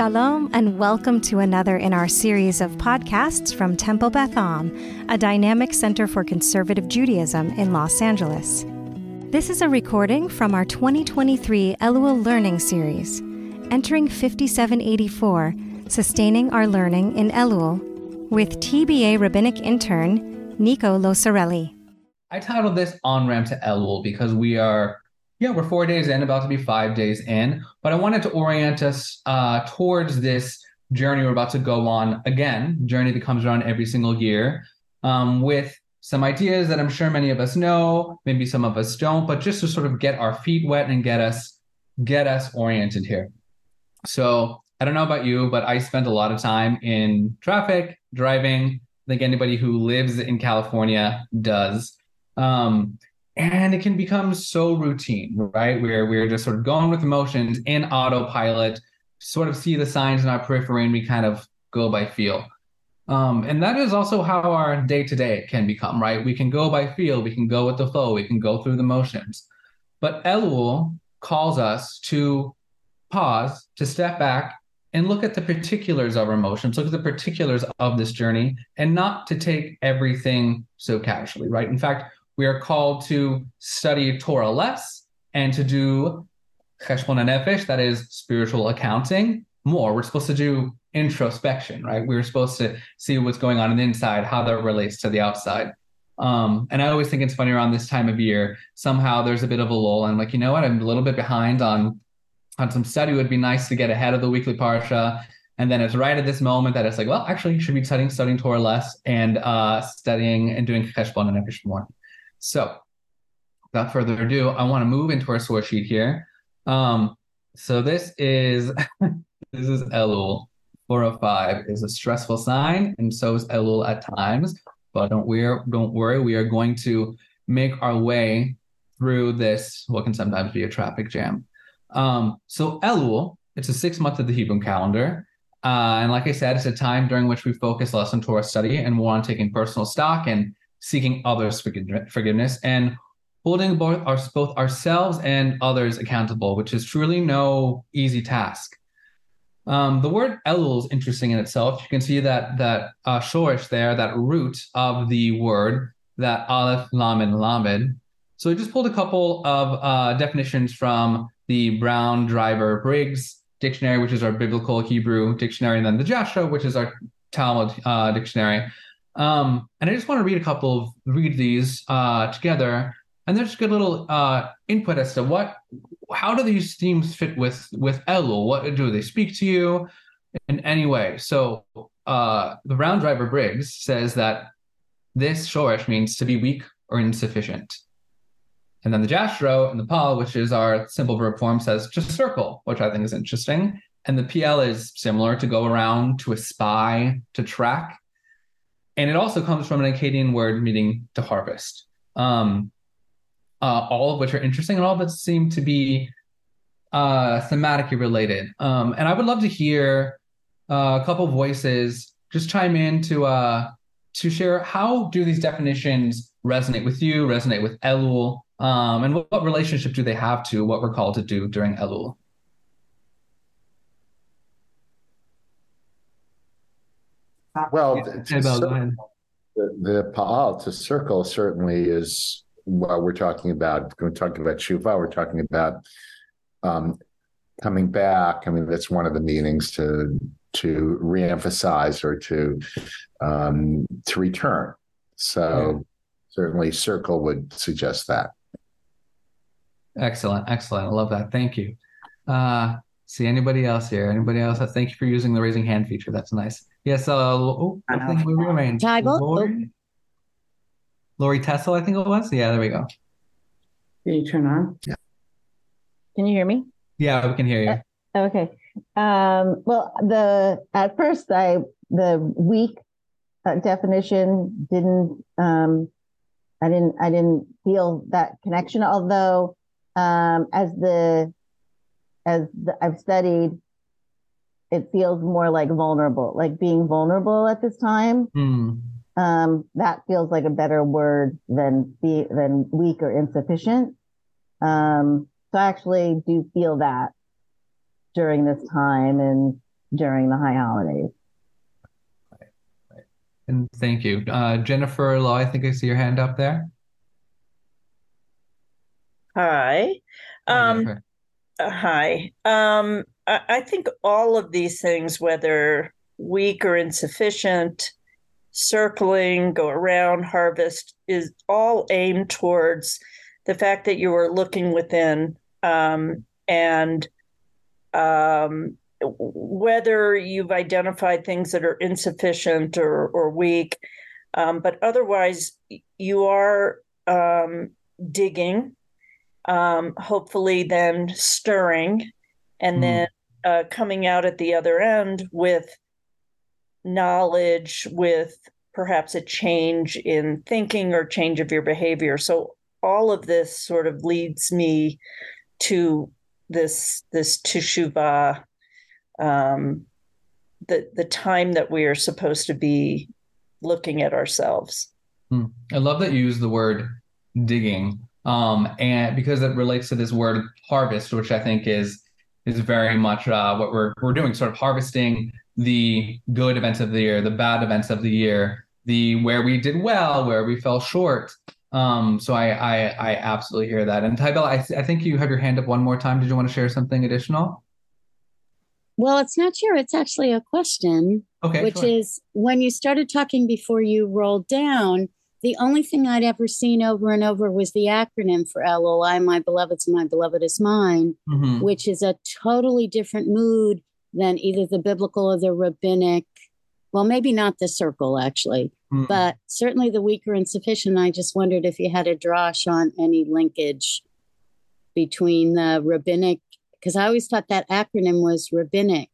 Shalom, and welcome to another in our series of podcasts from Temple Beth Am, a dynamic center for conservative Judaism in Los Angeles. This is a recording from our 2023 Elul Learning Series, entering 5784, Sustaining Our Learning in Elul, with TBA rabbinic intern Nico Losorelli. I titled this On Ramp to Elul because we are yeah, we're four days in, about to be five days in. But I wanted to orient us uh, towards this journey we're about to go on again, journey that comes around every single year, um, with some ideas that I'm sure many of us know, maybe some of us don't, but just to sort of get our feet wet and get us get us oriented here. So I don't know about you, but I spent a lot of time in traffic, driving. I think anybody who lives in California does. Um, and it can become so routine, right? Where we're just sort of going with emotions in autopilot, sort of see the signs in our periphery, and we kind of go by feel. Um, and that is also how our day to day can become, right? We can go by feel, we can go with the flow, we can go through the motions. But Elul calls us to pause, to step back, and look at the particulars of our emotions, look at the particulars of this journey, and not to take everything so casually, right? In fact, we are called to study Torah less and to do cheshbon nefesh, that is spiritual accounting, more. We're supposed to do introspection, right? We're supposed to see what's going on in the inside, how that relates to the outside. Um, and I always think it's funny around this time of year. Somehow there's a bit of a lull. I'm like, you know what? I'm a little bit behind on on some study. It would be nice to get ahead of the weekly parsha. And then it's right at this moment that it's like, well, actually, you should be studying studying Torah less and uh, studying and doing cheshbon and nefesh more. So without further ado, I want to move into our source sheet here. Um, so this is this is Elul. 405 is a stressful sign, and so is Elul at times. But don't worry, don't worry, we are going to make our way through this, what can sometimes be a traffic jam. Um, so Elul, it's a six month of the Hebrew calendar. Uh, and like I said, it's a time during which we focus less on Torah study and more on taking personal stock and seeking others forgiveness and holding both, our, both ourselves and others accountable, which is truly no easy task. Um, the word Elul is interesting in itself. You can see that that uh, shorish there, that root of the word, that aleph, lamed, lamed. So I just pulled a couple of uh, definitions from the Brown Driver Briggs dictionary, which is our biblical Hebrew dictionary, and then the Jastrow, which is our Talmud uh, dictionary. Um, and I just want to read a couple of read these uh, together, and there's a good little uh, input as to what, how do these themes fit with with Elul? What do they speak to you in any way? So uh, the Brown Driver Briggs says that this shorish means to be weak or insufficient. And then the Jastrow and the Pa'al, which is our simple verb form, says just circle, which I think is interesting. And the Piel is similar to go around, to espy, to track and it also comes from an Akkadian word meaning to harvest. Um, uh, all of which are interesting, and all it seem to be uh, thematically related. Um, and I would love to hear uh, a couple voices just chime in to uh, to share how do these definitions resonate with you, resonate with Elul, um, and what, what relationship do they have to what we're called to do during Elul? Well, yeah, the, the, the Pa'al to circle certainly is what we're talking about. We're talking about Shuva, we're talking about um, coming back. I mean, that's one of the meanings to to reemphasize or to um, to return. So yeah. certainly, circle would suggest that. Excellent, excellent. I love that. Thank you. Uh, see anybody else here? Anybody else? Thank you for using the raising hand feature. That's nice. Yes, uh, oh, I think we remain. Lori, Lori Tessel, I think it was. Yeah, there we go. Can you turn on? Yeah. Can you hear me? Yeah, we can hear you. Uh, okay. Um, well, the at first I the weak uh, definition didn't um, I didn't I didn't feel that connection. Although um, as the as the, I've studied it feels more like vulnerable, like being vulnerable at this time. Mm. Um, that feels like a better word than be than weak or insufficient. Um, so I actually do feel that during this time, and during the high holidays. And thank you. Uh, Jennifer Law, I think I see your hand up there. Hi. Um, uh, hi. Um, I, I think all of these things, whether weak or insufficient, circling, go around, harvest, is all aimed towards the fact that you are looking within um, and um, whether you've identified things that are insufficient or, or weak, um, but otherwise you are um, digging, um, hopefully then stirring, and mm. then uh, coming out at the other end with knowledge, with perhaps a change in thinking or change of your behavior. So all of this sort of leads me to this this teshuvah um, the the time that we are supposed to be looking at ourselves. Hmm. I love that you use the word digging, um, and because it relates to this word harvest, which I think is is very much uh, what we're we're doing, sort of harvesting the good events of the year, the bad events of the year, the where we did well, where we fell short. Um, so I, I I absolutely hear that. And Tybell, I, I think you have your hand up one more time. Did you want to share something additional? Well, it's not sure. It's actually a question, okay, which sure. is when you started talking before you rolled down, the only thing I'd ever seen over and over was the acronym for LOI, My Beloved's My Beloved is Mine, mm-hmm. which is a totally different mood than either the biblical or the rabbinic. Well, maybe not the circle, actually, mm-hmm. but certainly the weaker and sufficient. I just wondered if you had a drosh on any linkage between the rabbinic because I always thought that acronym was rabbinic.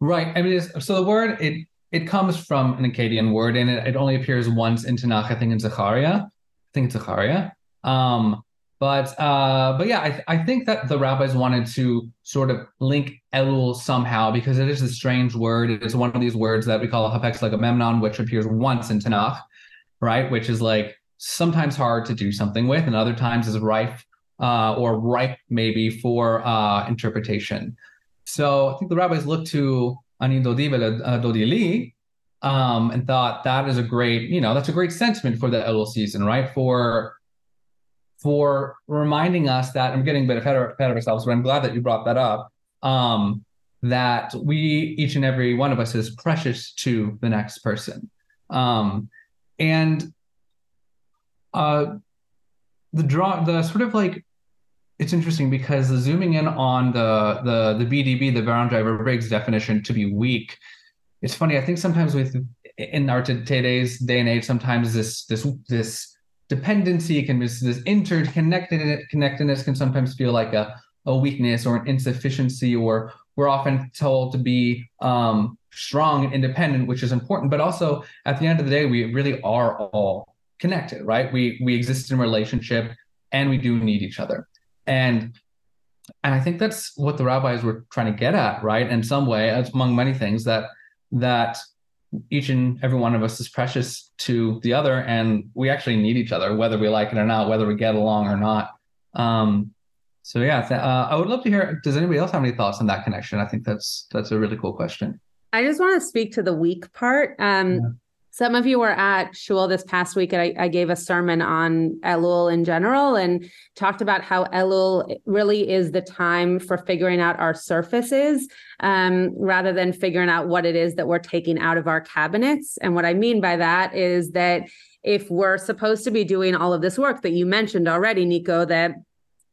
Right. I mean, so the word it it comes from an Akkadian word, and it, it only appears once in Tanakh. I think in Zechariah. I think it's Zechariah. Um, but uh, but yeah, I, I think that the rabbis wanted to sort of link Elul somehow because it is a strange word. It is one of these words that we call a hapax legomenon, which appears once in Tanakh, right? Which is like sometimes hard to do something with, and other times is rife uh, or ripe maybe for uh, interpretation. So I think the rabbis looked to Ani Dodi uh, Dodili um, and thought that is a great, you know, that's a great sentiment for the Elul season, right? For for reminding us that I'm getting a bit ahead of, ahead of ourselves, but I'm glad that you brought that up. Um, that we each and every one of us is precious to the next person, um, and uh, the draw the sort of like it's interesting because the zooming in on the the the BDB, the Brown Driver Briggs definition to be weak. It's funny. I think sometimes with in our today's day and age, sometimes this this this dependency can this, this interconnected connectedness can sometimes feel like a a weakness or an insufficiency, or we're often told to be um, strong and independent, which is important. But also, at the end of the day, we really are all connected, right? We we exist in relationship and we do need each other. And and I think that's what the rabbis were trying to get at, right? In some way, among many things, that that each and every one of us is precious to the other, and we actually need each other, whether we like it or not, whether we get along or not. Um, so yeah, th- uh, I would love to hear. Does anybody else have any thoughts on that connection? I think that's that's a really cool question. I just want to speak to the weak part. Um. Some of you were at Shul this past week, and I, I, gave a sermon on Elul in general and talked about how Elul really is the time for figuring out our surfaces um, rather than figuring out what it is that we're taking out of our cabinets. And what I mean by that is that if we're supposed to be doing all of this work that you mentioned already, Nico, that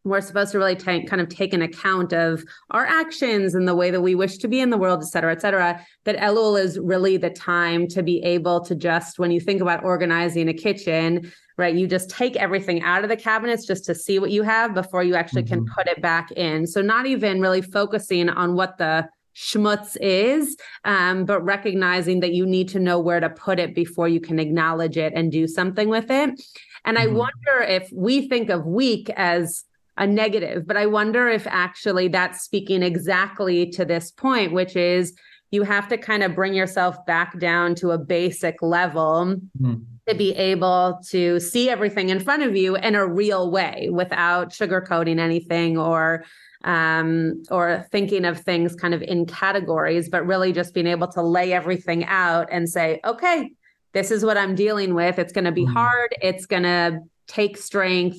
we're supposed to really take kind of take an account of our actions and the way that we wish to be in the world, et cetera, et cetera. That Elul is really the time to be able to just, when you think about organizing a kitchen, right, you just take everything out of the cabinets just to see what you have before you actually mm-hmm. can put it back in. So not even really focusing on what the schmutz is, um, but recognizing that you need to know where to put it before you can acknowledge it and do something with it. And mm-hmm. I wonder if we think of week as a negative. But I wonder if actually that's speaking exactly to this point, which is you have to kind of bring yourself back down to a basic level mm-hmm. to be able to see everything in front of you in a real way without sugarcoating anything or um, or thinking of things kind of in categories, but really just being able to lay everything out and say, okay, this is what I'm dealing with. It's going to be mm-hmm. hard. It's going to take strength,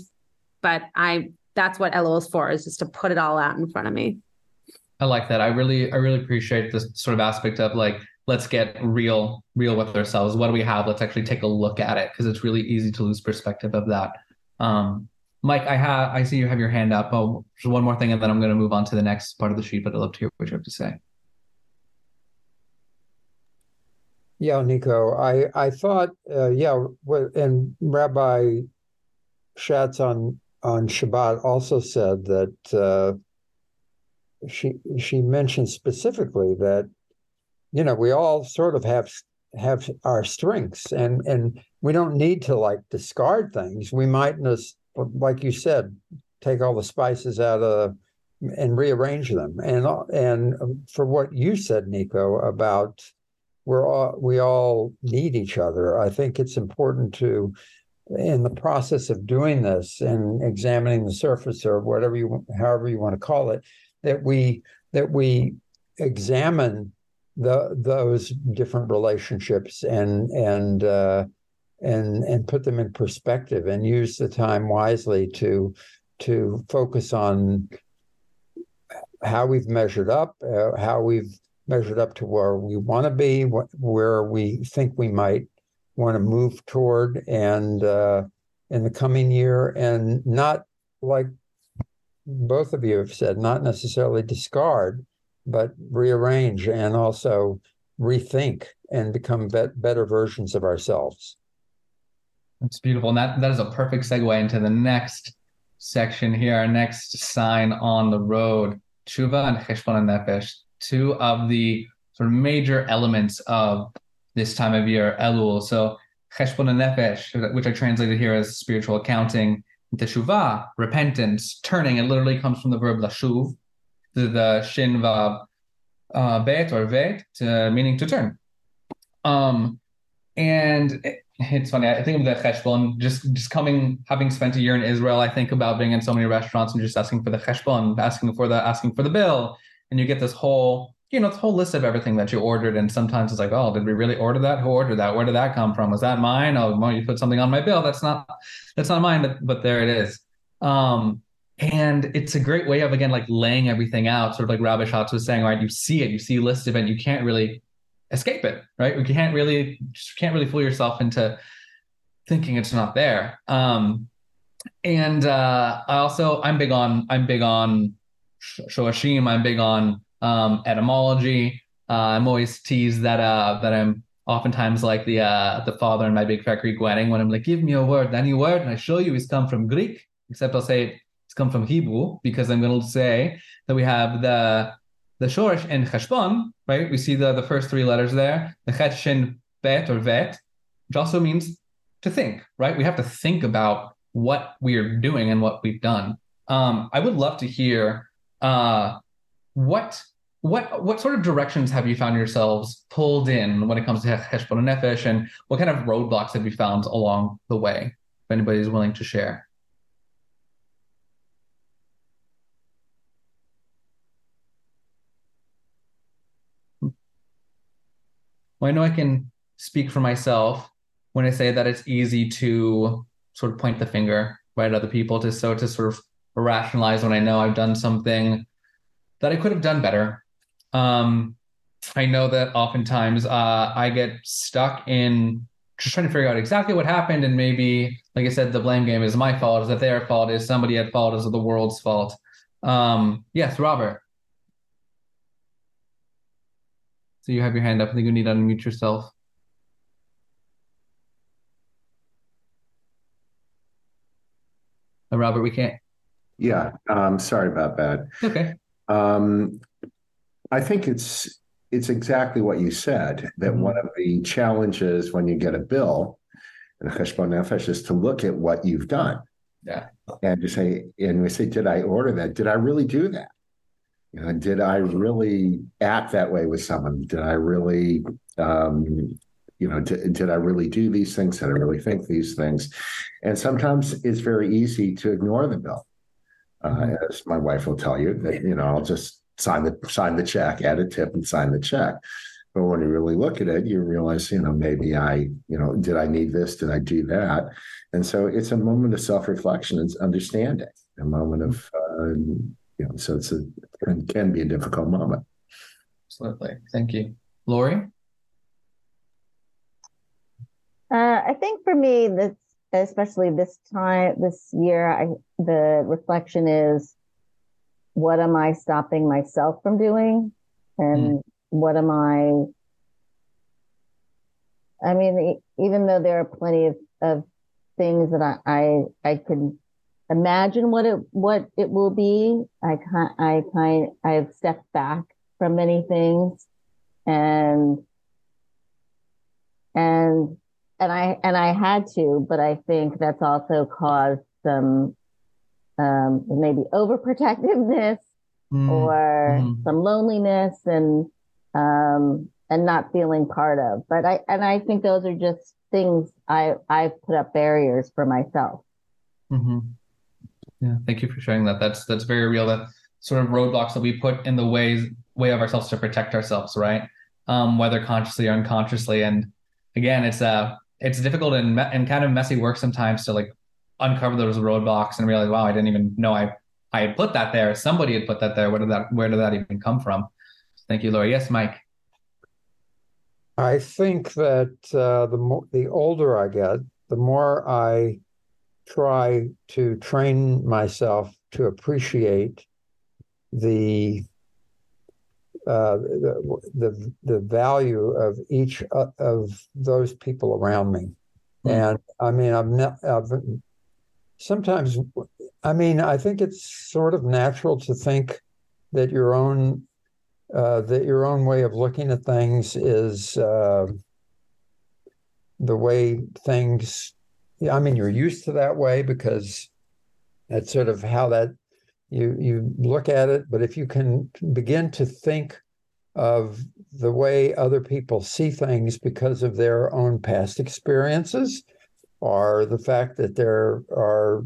but I that's what Elul is for, is just to put it all out in front of me. I like that. I really, I really appreciate this sort of aspect of like, let's get real, real with ourselves. What do we have? Let's actually take a look at it because it's really easy to lose perspective of that. Um, Mike, I have, I see you have your hand up. Oh, just one more thing, and then I'm going to move on to the next part of the sheet. But I'd love to hear what you have to say. Yeah, Nico, I I thought, uh, yeah, and Rabbi Schatz on on Shabbat also said that uh, she she mentioned specifically that you know we all sort of have have our strengths and and we don't need to like discard things. We might just like you said take all the spices out of and rearrange them. And and for what you said nico about we're all we all need each other i think it's important to in the process of doing this and examining the surface or whatever you however you want to call it that we that we examine the those different relationships and and uh, and and put them in perspective and use the time wisely to to focus on how we've measured up, uh, how we've measured up to where we want to be, wh- where we think we might want to move toward, and uh, in the coming year, and not like both of you have said, not necessarily discard, but rearrange and also rethink and become be- better versions of ourselves. That's beautiful. And that, that is a perfect segue into the next section here, our next sign on the road, Tshuva and Cheshbon Nefesh, two of the sort of major elements of this time of year, Elul. So Cheshbon Nefesh, which I translated here as spiritual accounting, Teshuvah, repentance, turning. It literally comes from the verb lashuv, the, the shin vav uh, bet or vet, to, meaning to turn. Um, and it, it's funny. I think of the cheshbon, just just coming, having spent a year in Israel. I think about being in so many restaurants and just asking for the cheshbon, asking for the asking for the bill, and you get this whole you know, this whole list of everything that you ordered. And sometimes it's like, oh, did we really order that? Who ordered that? Where did that come from? Was that mine? Oh, well, you put something on my bill. That's not, that's not mine, but, but there it is. Um, and it's a great way of, again, like laying everything out, sort of like Rabbi Schatz was saying, right? You see it, you see listed and you can't really escape it, right? You can't really, just can't really fool yourself into thinking it's not there. Um, and uh, I also, I'm big on, I'm big on Shorashim. I'm big on um, etymology. Uh, I'm always teased that uh, that I'm oftentimes like the uh, the father in my big fat Greek wedding when I'm like, give me a word, any word, and I show you it's come from Greek, except I'll say it's come from Hebrew because I'm going to say that we have the the shorish in cheshbon, right? We see the the first three letters there, the chet shin bet or vet, which also means to think, right? We have to think about what we're doing and what we've done. Um, I would love to hear uh, what what what sort of directions have you found yourselves pulled in when it comes to Heshbon and Nefesh, and what kind of roadblocks have you found along the way? If anybody is willing to share. Hmm. Well, I know I can speak for myself when I say that it's easy to sort of point the finger right at other people to so to sort of rationalize when I know I've done something that I could have done better um, I know that oftentimes uh, I get stuck in just trying to figure out exactly what happened, and maybe, like I said, the blame game is my fault, is that their fault, is somebody at fault, is it the world's fault? Um, yes, Robert. So you have your hand up. I think you need to unmute yourself. Uh, Robert, we can't. Yeah, um, sorry about that. Okay. Um, I think it's it's exactly what you said. That mm-hmm. one of the challenges when you get a bill and a cheshbon nefesh is to look at what you've done. Yeah. And to say, and we say, did I order that? Did I really do that? You know, did I really act that way with someone? Did I really, um, you know, did, did I really do these things? Did I really think these things? And sometimes it's very easy to ignore the bill Uh, mm-hmm. As my wife will tell you, that you know, I'll just sign the sign the check, add a tip, and sign the check. But when you really look at it, you realize, you know, maybe I, you know, did I need this? Did I do that? And so it's a moment of self reflection and understanding, a moment of, uh, you know, so it's a it can be a difficult moment. Absolutely. Thank you, Lori. Uh, I think for me, this especially this time this year, I the reflection is, what am I stopping myself from doing, and mm. what am I? I mean, even though there are plenty of, of things that I, I I could imagine what it what it will be, I kind I kind I've stepped back from many things, and and and I and I had to, but I think that's also caused some um, maybe overprotectiveness mm. or mm. some loneliness and um, and not feeling part of. But I and I think those are just things I I've put up barriers for myself. Mm-hmm. Yeah, thank you for sharing that. That's that's very real. That sort of roadblocks that we put in the ways way of ourselves to protect ourselves, right? Um, whether consciously or unconsciously. And again, it's uh it's difficult and, and kind of messy work sometimes to like uncover those roadblocks and realize, wow, I didn't even know I I had put that there. Somebody had put that there. Where did that Where did that even come from? Thank you, Laura. Yes, Mike. I think that uh, the more the older I get, the more I try to train myself to appreciate the uh, the, the, the value of each uh, of those people around me. Mm-hmm. And I mean, I've, ne- I've sometimes, I mean, I think it's sort of natural to think that your own uh, that your own way of looking at things is uh, the way things. I mean, you're used to that way because that's sort of how that you you look at it but if you can begin to think of the way other people see things because of their own past experiences or the fact that there are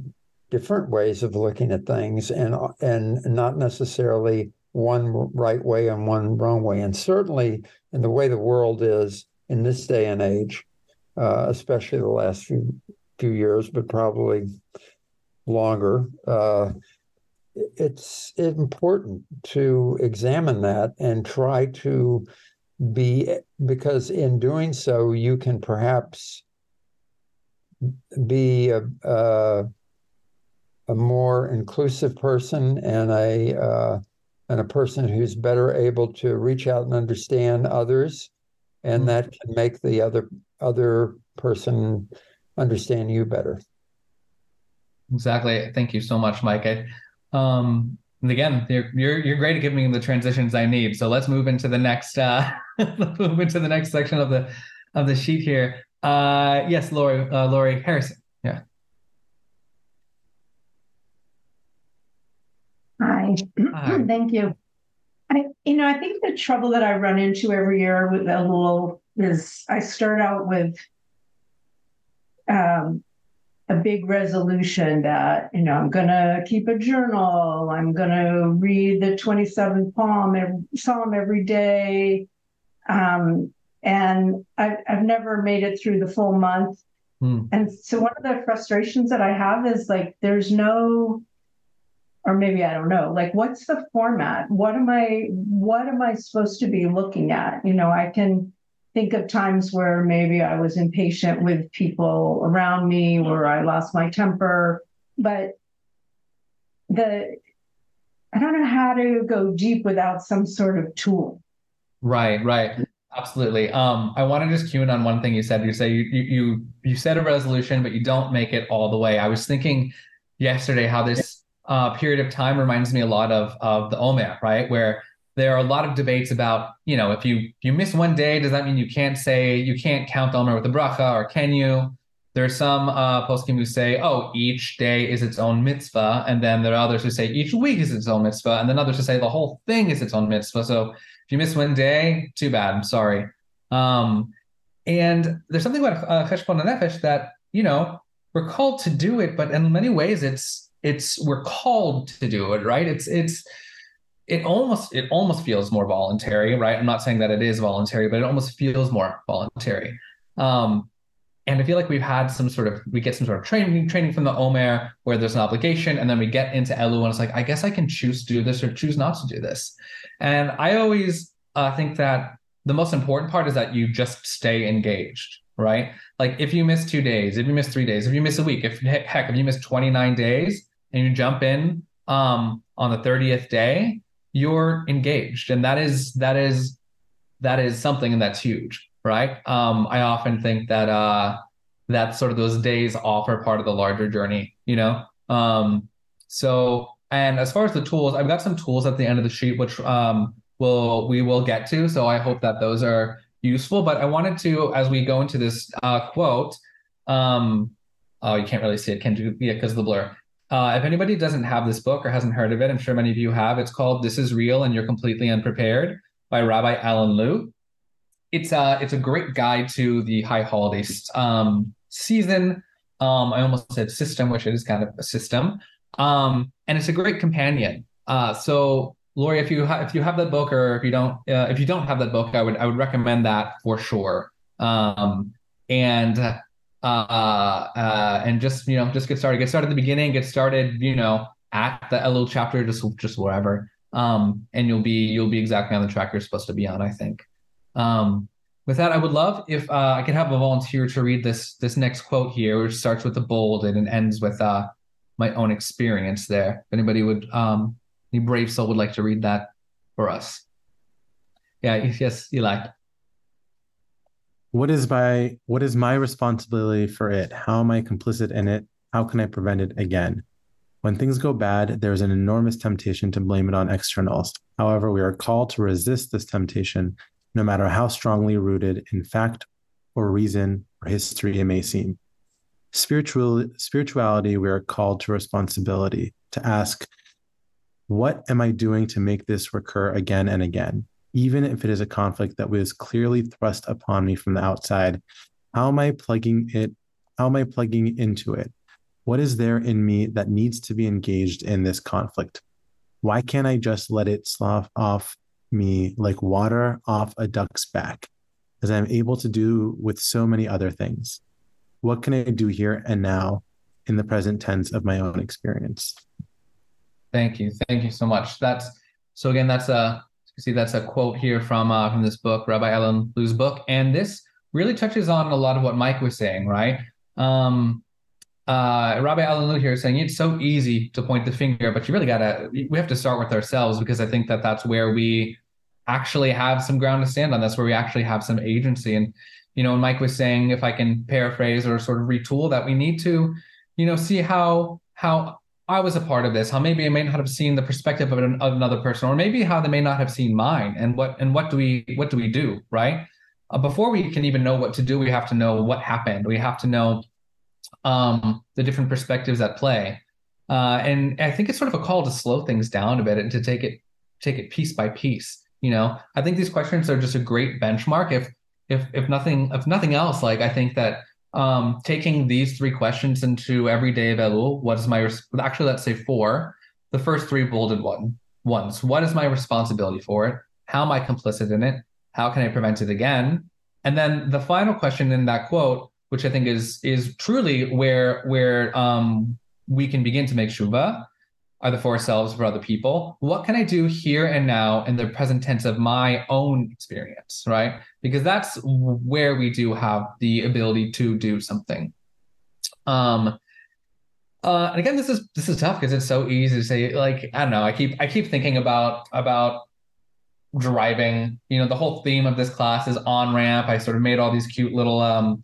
different ways of looking at things and and not necessarily one right way and one wrong way. And certainly in the way the world is in this day and age uh, especially the last few few years but probably longer uh, it's important to examine that and try to be because in doing so you can perhaps be a, a, a more inclusive person and a uh, and a person who's better able to reach out and understand others and mm-hmm. that can make the other other person understand you better exactly thank you so much mike I, um, and again, you're, you're you're great at giving me the transitions I need. So let's move into the next uh, move into the next section of the of the sheet here. Uh, yes, Lori uh, Lori Harrison. Yeah. Hi. Hi. Thank you. I, you know, I think the trouble that I run into every year with Elul is I start out with um, a big resolution that you know i'm going to keep a journal i'm going to read the 27th psalm every, psalm every day um, and I've, I've never made it through the full month hmm. and so one of the frustrations that i have is like there's no or maybe i don't know like what's the format what am i what am i supposed to be looking at you know i can think of times where maybe I was impatient with people around me, where I lost my temper, but the I don't know how to go deep without some sort of tool. Right, right. Absolutely. Um, I want to just cue in on one thing you said. You say you, you you set a resolution, but you don't make it all the way. I was thinking yesterday how this uh, period of time reminds me a lot of of the Omer, right? Where there are a lot of debates about, you know, if you you miss one day, does that mean you can't say you can't count Omer with the bracha, or can you? There's some uh, poskim who say, oh, each day is its own mitzvah, and then there are others who say each week is its own mitzvah, and then others who say the whole thing is its own mitzvah. So you miss one day, too bad. I'm sorry. Um, and there's something about uh, nefesh that you know we're called to do it, but in many ways it's it's we're called to do it, right? It's it's it almost it almost feels more voluntary, right? I'm not saying that it is voluntary, but it almost feels more voluntary. Um, and I feel like we've had some sort of we get some sort of training training from the Omer where there's an obligation, and then we get into Elul and it's like I guess I can choose to do this or choose not to do this. And I always uh, think that the most important part is that you just stay engaged, right? Like if you miss two days, if you miss three days, if you miss a week, if heck, if you miss 29 days and you jump in um, on the 30th day, you're engaged, and that is that is that is something and that's huge, right? Um, I often think that uh, that sort of those days off are part of the larger journey, you know. Um, so, and as far as the tools, I've got some tools at the end of the sheet, which um, will we will get to. So I hope that those are useful. But I wanted to, as we go into this uh, quote, um, oh, you can't really see it, can you? Yeah, because of the blur. Uh, if anybody doesn't have this book or hasn't heard of it, I'm sure many of you have. It's called "This Is Real and You're Completely Unprepared" by Rabbi Alan Lew. It's a uh, it's a great guide to the high holiday um, season. Um, I almost said system, which is kind of a system, um, and it's a great companion. Uh, so, Lori, if you ha- if you have that book, or if you don't uh, if you don't have that book, I would I would recommend that for sure. Um, and uh, uh, and just you know just get started. Get started at the beginning. Get started, you know, at the little chapter, just just wherever, um, and you'll be you'll be exactly on the track you're supposed to be on. I think. Um, with that, I would love if uh, I could have a volunteer to read this this next quote here, which starts with the bold and ends with uh, my own experience there. If anybody would, um, any brave soul would like to read that for us. Yeah, yes, Eli. What is my what is my responsibility for it? How am i complicit in it? How can i prevent it again? When things go bad there's an enormous temptation to blame it on externals. However we are called to resist this temptation no matter how strongly rooted in fact or reason or history it may seem. Spiritual spirituality we are called to responsibility to ask what am i doing to make this recur again and again? Even if it is a conflict that was clearly thrust upon me from the outside how am i plugging it how am i plugging into it? What is there in me that needs to be engaged in this conflict? Why can't i just let it slough off me like water off a duck's back as i'm able to do with so many other things. What can i do here and now in the present tense of my own experience? Thank you. Thank you so much. That's so again that's a see that's a quote here from uh, from this book, Rabbi Alan Lew's book, and this really touches on a lot of what Mike was saying, right? Um, uh, Rabbi Alan Lew here is saying it's so easy to point the finger, but you really gotta we have to start with ourselves because I think that that's where we actually have some ground to stand on. That's where we actually have some agency. And you know, Mike was saying, if I can paraphrase or sort of retool, that we need to, you know, see how how I was a part of this, how maybe I may not have seen the perspective of, an, of another person, or maybe how they may not have seen mine, and what and what do we what do we do, right? Uh, before we can even know what to do, we have to know what happened. We have to know um, the different perspectives at play, uh, and I think it's sort of a call to slow things down a bit and to take it take it piece by piece. You know, I think these questions are just a great benchmark. If if if nothing if nothing else, like I think that um, taking these three questions into every day of Elul, what is my actually let's say four, the first three bolded one ones. What is my responsibility for it? How am I complicit in it? How can I prevent it again? And then the final question in that quote, which I think is is truly where where um, we can begin to make shuva, either for ourselves or for other people. What can I do here and now in the present tense of my own experience, right? Because that's where we do have the ability to do something. Um, uh, and again, this is this is tough because it's so easy to say. Like I don't know. I keep I keep thinking about about driving. You know, the whole theme of this class is on ramp. I sort of made all these cute little um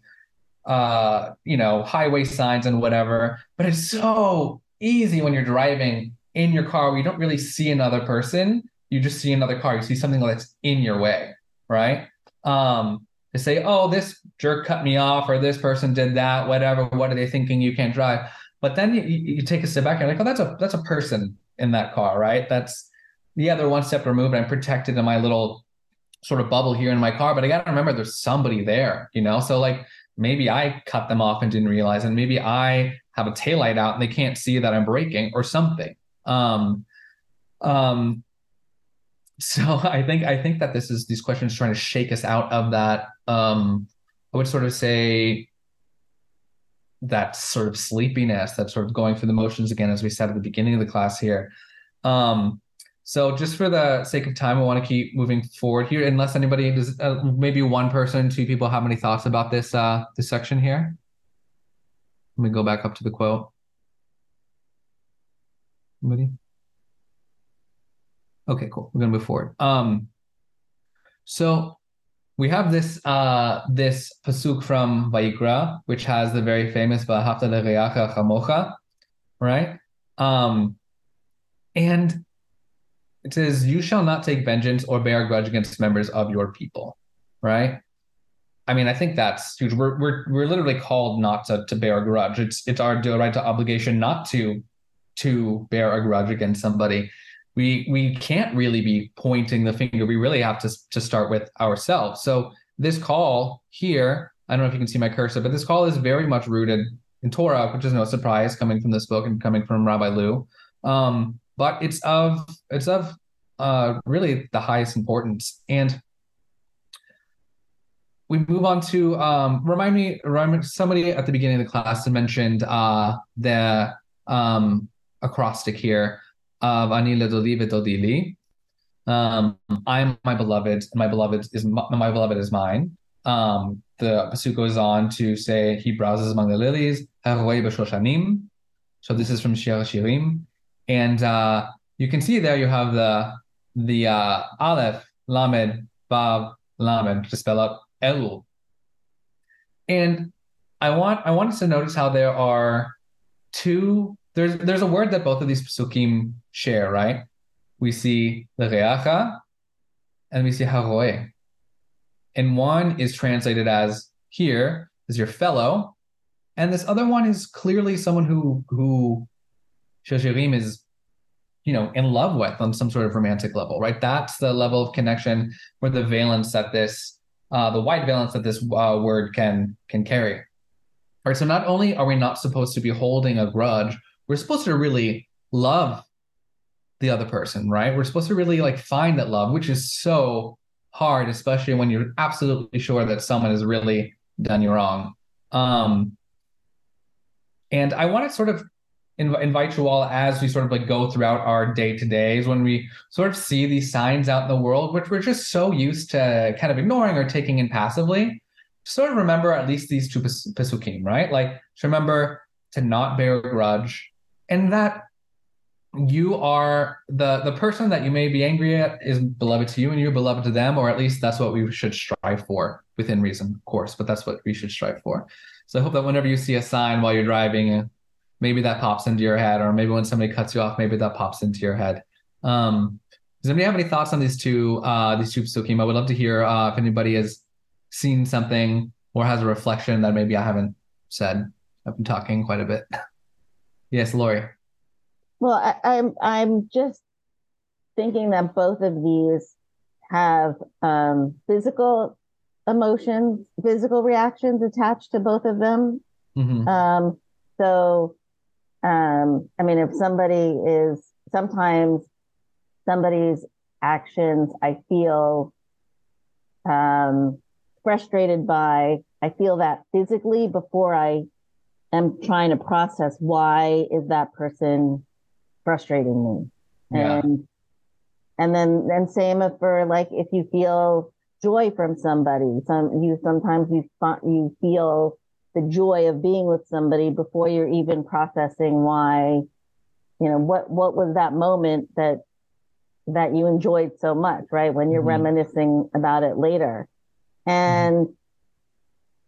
uh you know highway signs and whatever. But it's so easy when you're driving in your car where you don't really see another person. You just see another car. You see something that's in your way, right? Um, to say, oh, this jerk cut me off, or this person did that, whatever. What are they thinking? You can't drive. But then you, you take a step back and you're like, oh, that's a that's a person in that car, right? That's yeah, they're one step removed. I'm protected in my little sort of bubble here in my car, but I got to remember there's somebody there, you know. So like maybe I cut them off and didn't realize, and maybe I have a taillight out and they can't see that I'm braking or something. Um, um, so I think I think that this is these questions trying to shake us out of that. Um, I would sort of say that sort of sleepiness, that sort of going through the motions again, as we said at the beginning of the class here. Um, so just for the sake of time, I want to keep moving forward here, unless anybody does, uh, maybe one person, two people have any thoughts about this uh, this section here. Let me go back up to the quote. Anybody? Okay, cool. We're gonna move forward. Um, so we have this uh this pasuk from Vayikra, which has the very famous "V'ahavta lereacha chamocha," right? Um, and it says, "You shall not take vengeance or bear a grudge against members of your people," right? I mean, I think that's huge. We're we're we're literally called not to to bear a grudge. It's it's our right to obligation not to to bear a grudge against somebody we we can't really be pointing the finger. We really have to to start with ourselves. So this call here, I don't know if you can see my cursor, but this call is very much rooted in Torah, which is no surprise coming from this book and coming from Rabbi Lew. Um, but it's of it's of uh, really the highest importance. And we move on to um, remind me, remind somebody at the beginning of the class mentioned uh, the um, acrostic here of Ani Ledodi Vedodili. Um, I'm my beloved, my beloved is my, my beloved is mine. Um, the pasuk goes on to say he browses among the lilies. So this is from Shir Shirim, and uh, you can see there you have the the uh, Aleph Lamed Vav Lamed to spell out Elul. And I want I want us to notice how there are two there's there's a word that both of these psukim share, right? We see the reacha and we see haroe. And one is translated as here is your fellow, and this other one is clearly someone who who Shashirim is, you know, in love with on some sort of romantic level, right? That's the level of connection where the valence that this, uh, the wide valence that this uh, word can can carry. All right. So not only are we not supposed to be holding a grudge we're supposed to really love the other person, right? We're supposed to really like find that love, which is so hard, especially when you're absolutely sure that someone has really done you wrong. Um, and I want to sort of invite you all as we sort of like go throughout our day to days when we sort of see these signs out in the world, which we're just so used to kind of ignoring or taking in passively. Sort of remember at least these two pasukim, right? Like to remember to not bear a grudge, and that you are the the person that you may be angry at is beloved to you and you're beloved to them or at least that's what we should strive for within reason of course but that's what we should strive for so i hope that whenever you see a sign while you're driving maybe that pops into your head or maybe when somebody cuts you off maybe that pops into your head um, does anybody have any thoughts on these two uh, these two psukim i would love to hear uh, if anybody has seen something or has a reflection that maybe i haven't said i've been talking quite a bit Yes, Lori. Well, I, I'm I'm just thinking that both of these have um, physical emotions, physical reactions attached to both of them. Mm-hmm. Um, so, um, I mean, if somebody is sometimes somebody's actions, I feel um, frustrated by. I feel that physically before I am trying to process why is that person frustrating me yeah. and and then then same for like if you feel joy from somebody some you sometimes you you feel the joy of being with somebody before you're even processing why you know what what was that moment that that you enjoyed so much right when you're mm-hmm. reminiscing about it later and mm-hmm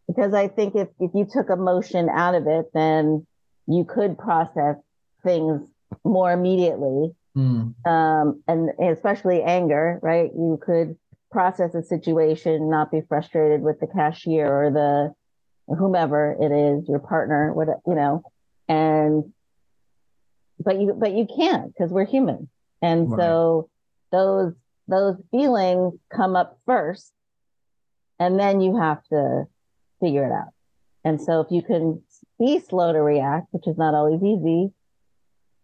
because I think if, if you took emotion out of it, then you could process things more immediately. Mm. Um, and especially anger, right? You could process a situation, not be frustrated with the cashier or the whomever it is, your partner, what you know, and but you but you can't because we're human, and right. so those those feelings come up first, and then you have to figure it out. And so if you can be slow to react, which is not always easy,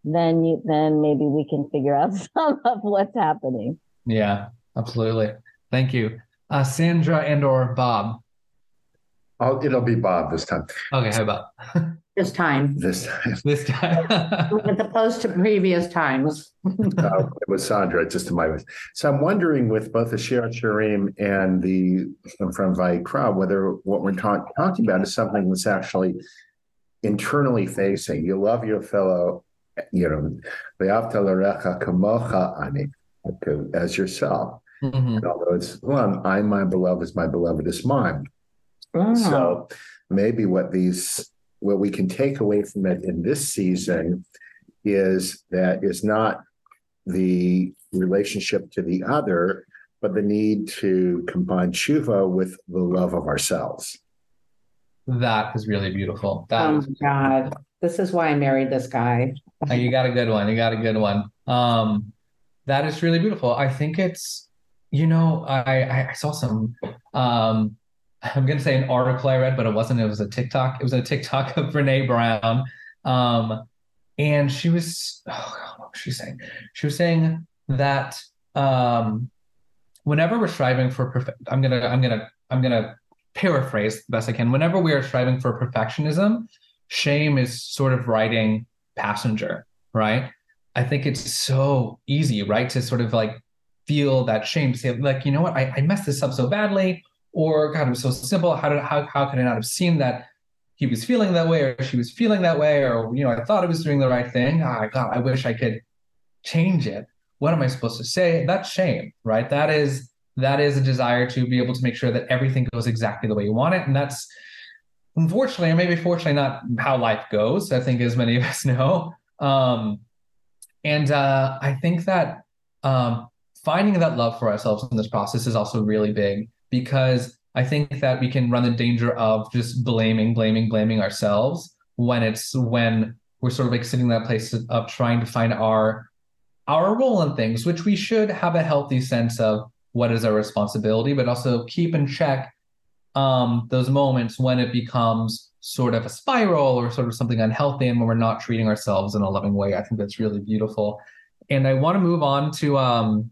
then you then maybe we can figure out some of what's happening. Yeah, absolutely. Thank you. Uh, Sandra and or Bob. Oh, it'll be Bob this time. Okay, how about this time? This time. This time. As opposed to previous times. uh, it was Sandra, just to my So I'm wondering with both the Shirat Shirim and the from Vayikra, whether what we're talk, talking about is something that's actually internally facing. You love your fellow, you know, as yourself. Mm-hmm. And although it's well, I'm my beloved is my beloved is mine. Oh. So maybe what these what we can take away from it in this season is that is not the relationship to the other, but the need to combine tshuva with the love of ourselves. That is really beautiful. That oh my God. This is why I married this guy. you got a good one. You got a good one. Um, that is really beautiful. I think it's, you know, I, I saw some um I'm gonna say an article I read, but it wasn't. It was a TikTok. It was a TikTok of Brene Brown, um, and she was oh God, what was she saying? She was saying that um, whenever we're striving for perfect, I'm gonna I'm gonna I'm gonna paraphrase the best I can. Whenever we are striving for perfectionism, shame is sort of writing passenger, right? I think it's so easy, right, to sort of like feel that shame, to say like, you know what, I, I messed this up so badly or God, it was so simple. How did how how could I not have seen that he was feeling that way, or she was feeling that way, or you know, I thought I was doing the right thing. Ah, God, I wish I could change it. What am I supposed to say? That's shame, right? That is that is a desire to be able to make sure that everything goes exactly the way you want it, and that's unfortunately, or maybe fortunately, not how life goes. I think, as many of us know. Um, and uh, I think that um, finding that love for ourselves in this process is also really big because I think that we can run the danger of just blaming, blaming, blaming ourselves when it's when we're sort of like sitting in that place of trying to find our our role in things, which we should have a healthy sense of what is our responsibility, but also keep in check um, those moments when it becomes sort of a spiral or sort of something unhealthy and when we're not treating ourselves in a loving way. I think that's really beautiful. And I want to move on to um,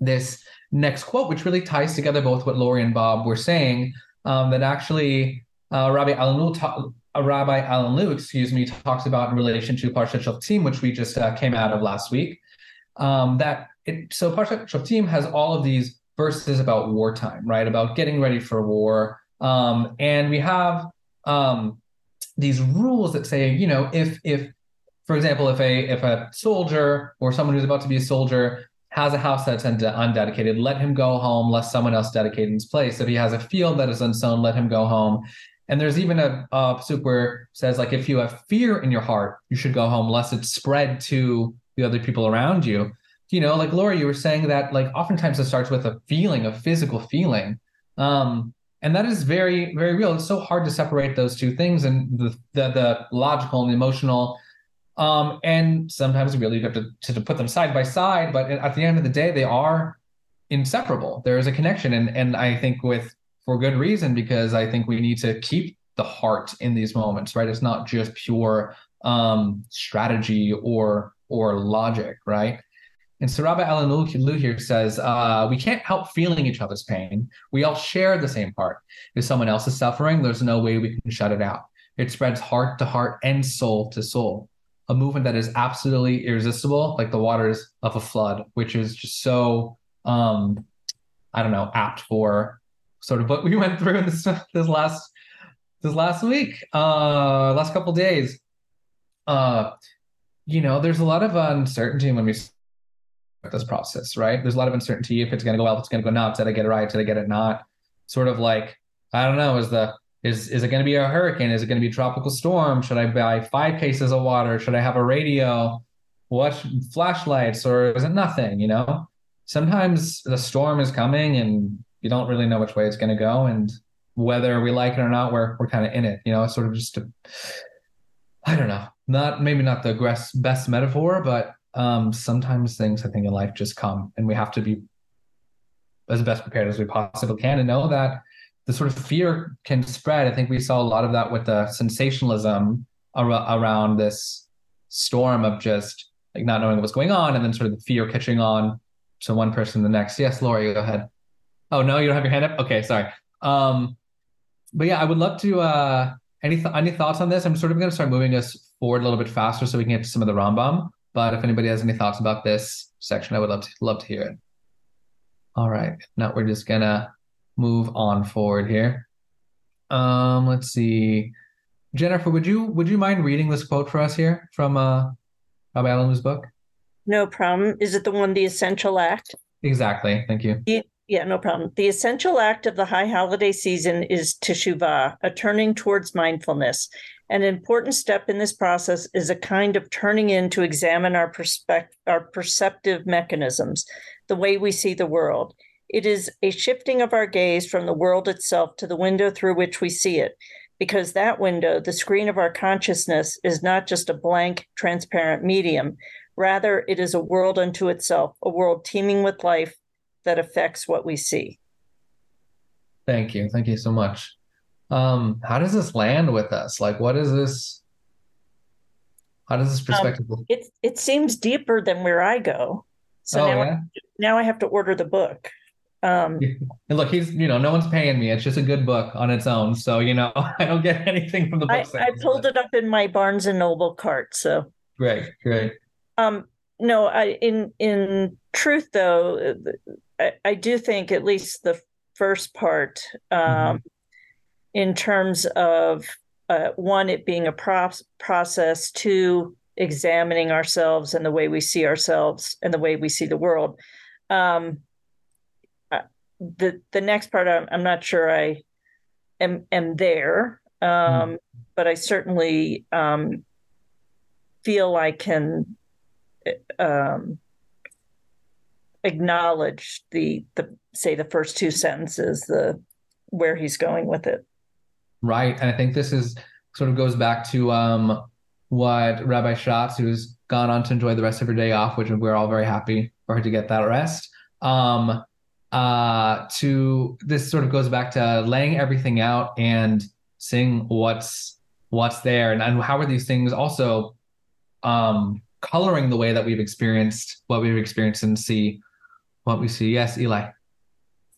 this next quote, which really ties together both what Lori and Bob were saying, um, that actually uh, Rabbi Alanu, ta- uh, Rabbi Alan Lew, excuse me, talks about in relation to Parshat Shoftim, which we just uh, came out of last week. Um, that it, so Parshat Shoftim has all of these verses about wartime, right? About getting ready for war, um, and we have um, these rules that say, you know, if if for example, if a if a soldier or someone who's about to be a soldier has a house that's undedicated, let him go home, let someone else dedicate in his place. If he has a field that is unsown, let him go home. And there's even a, a where says like if you have fear in your heart, you should go home, lest it spread to the other people around you. You know, like Laura, you were saying that like oftentimes it starts with a feeling, a physical feeling. Um, and that is very, very real. It's so hard to separate those two things and the the, the logical and the emotional um, and sometimes we really have to, to, to put them side by side, but at the end of the day, they are inseparable. There is a connection. And, and I think with, for good reason, because I think we need to keep the heart in these moments, right? It's not just pure um, strategy or, or logic, right? And so Rabbi Alan Lew here says, uh, we can't help feeling each other's pain. We all share the same heart. If someone else is suffering, there's no way we can shut it out. It spreads heart to heart and soul to soul a movement that is absolutely irresistible, like the waters of a flood, which is just so um I don't know, apt for sort of what we went through this this last this last week, uh last couple days. Uh you know, there's a lot of uncertainty when we start this process, right? There's a lot of uncertainty if it's gonna go well, if it's gonna go not, did I get it right, did I get it not? Sort of like, I don't know, is the is is it going to be a hurricane? Is it going to be a tropical storm? Should I buy five cases of water? Should I have a radio? What flashlights or is it nothing? You know, sometimes the storm is coming and you don't really know which way it's going to go, and whether we like it or not, we're we're kind of in it. You know, it's sort of just a, I don't know, not maybe not the best metaphor, but um, sometimes things I think in life just come, and we have to be as best prepared as we possibly can, and know that the sort of fear can spread. I think we saw a lot of that with the sensationalism ar- around this storm of just like not knowing what's going on, and then sort of the fear catching on to one person the next. Yes, Lori, go ahead. Oh no, you don't have your hand up. Okay, sorry. Um, but yeah, I would love to. Uh, any th- any thoughts on this? I'm sort of going to start moving us forward a little bit faster so we can get to some of the Rambam. But if anybody has any thoughts about this section, I would love to love to hear it. All right. Now we're just gonna move on forward here. Um, let's see. Jennifer, would you would you mind reading this quote for us here from uh Rabbi Allen's book? No problem. Is it the one, the essential act? Exactly. Thank you. yeah, no problem. The essential act of the high holiday season is teshuvah, a turning towards mindfulness. An important step in this process is a kind of turning in to examine our perspect- our perceptive mechanisms, the way we see the world. It is a shifting of our gaze from the world itself to the window through which we see it, because that window, the screen of our consciousness, is not just a blank, transparent medium. Rather, it is a world unto itself, a world teeming with life that affects what we see. Thank you. Thank you so much um how does this land with us like what is this how does this um, perspective um, it it seems deeper than where i go so oh, now, yeah? Now i have to order the book um and look he's you know no one's paying me. It's just a good book on its own. So you know i don't get anything from the book i, I pulled it up in my barnes and noble cart so. Great great. Um no i in in truth though i, I do think at least the first part um mm-hmm. in terms of uh, one, it being a pro- process, two, examining ourselves and the way we see ourselves and the way we see the world. Um, uh, the the next part, I'm, I'm not sure I am am there, um, mm. but I certainly um, feel I can um, acknowledge the the say the first two sentences, the where he's going with it. Right. And I think this is sort of goes back to um, what Rabbi Schatz, who's gone on to enjoy the rest of her day off, which we're all very happy for her to get that rest. Um, uh, to this sort of goes back to laying everything out and seeing what's what's there and, and how are these things also um, coloring the way that we've experienced what we've experienced and see what we see. Yes, Eli.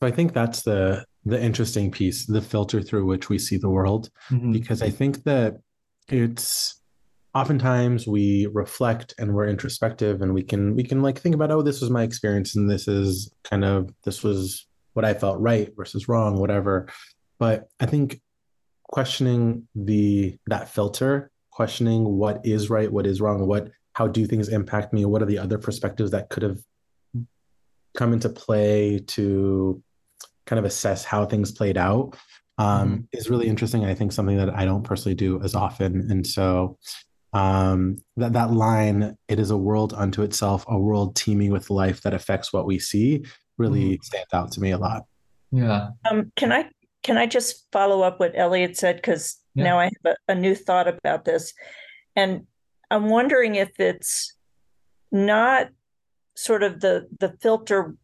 So I think that's the the interesting piece, the filter through which we see the world, mm-hmm. because I think that it's oftentimes we reflect and we're introspective and we can we can like think about oh this was my experience and this is kind of this was what I felt right versus wrong whatever but I think questioning the that filter questioning what is right what is wrong what how do things impact me what are the other perspectives that could have come into play to kind of assess how things played out um, mm-hmm. is really interesting. I think something that I don't personally do as often. And so um, that that line, it is a world unto itself, a world teeming with life that affects what we see, really mm-hmm. stands out to me a lot. Yeah. Um, can I can I just follow up what Elliot said because yeah. now I have a, a new thought about this, and I'm wondering if it's not sort of the the filter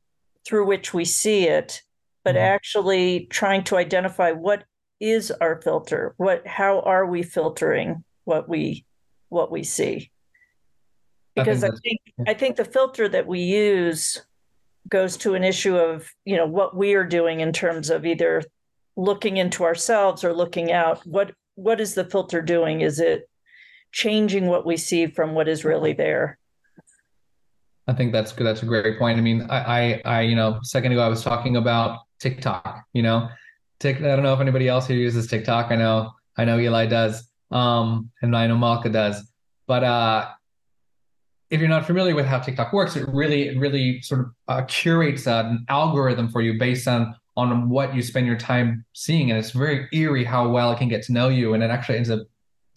through which we see it but mm-hmm. actually trying to identify what is our filter what how are we filtering what we what we see because i think, I think, I think the filter that we use goes to an issue of you know what we are doing in terms of either looking into ourselves or looking out what what is the filter doing is it changing what we see from what is really there I think that's good that's a great point. I mean, I, I, I, you know, a second ago I was talking about TikTok. You know, Tik. I don't know if anybody else here uses TikTok. I know, I know Eli does, um, and I know Malka does. But uh, if you're not familiar with how TikTok works, it really, it really sort of uh, curates an algorithm for you based on on what you spend your time seeing, and it's very eerie how well it can get to know you, and it actually ends up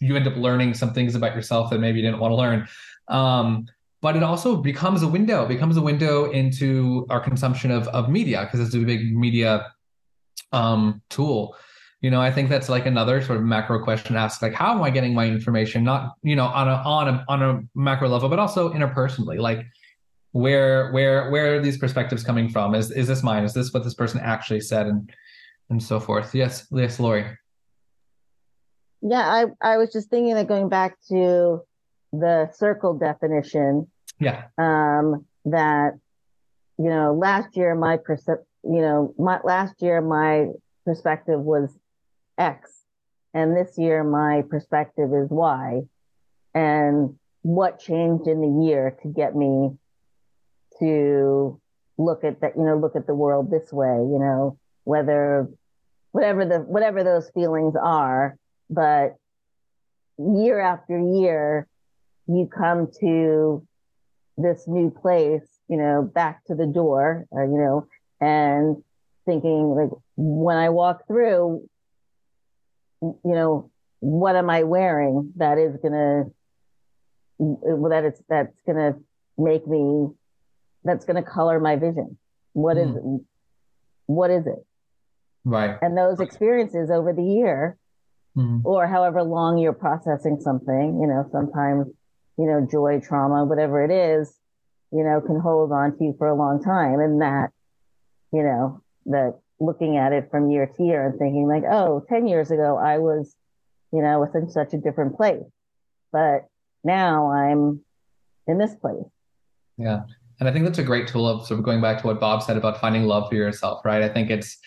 you end up learning some things about yourself that maybe you didn't want to learn. Um, but it also becomes a window, becomes a window into our consumption of of media because it's a big media um, tool. You know, I think that's like another sort of macro question asked, like, how am I getting my information? Not, you know, on a on a on a macro level, but also interpersonally. Like, where where where are these perspectives coming from? Is is this mine? Is this what this person actually said? And and so forth. Yes, yes, Lori. Yeah, I, I was just thinking that going back to the circle definition. Yeah. Um, that, you know, last year my percep, you know, my last year my perspective was X, and this year my perspective is Y, and what changed in the year to get me to look at that, you know, look at the world this way, you know, whether whatever the whatever those feelings are, but year after year, you come to this new place, you know, back to the door, uh, you know, and thinking like when I walk through, you know, what am I wearing that is gonna that it's that's gonna make me that's gonna color my vision. What mm. is it? What is it? Right. And those experiences over the year mm. or however long you're processing something, you know, sometimes, you know, joy, trauma, whatever it is, you know, can hold on to you for a long time. And that, you know, that looking at it from year to year and thinking like, oh, 10 years ago, I was, you know, was in such a different place. But now I'm in this place. Yeah. And I think that's a great tool of sort of going back to what Bob said about finding love for yourself, right? I think it's,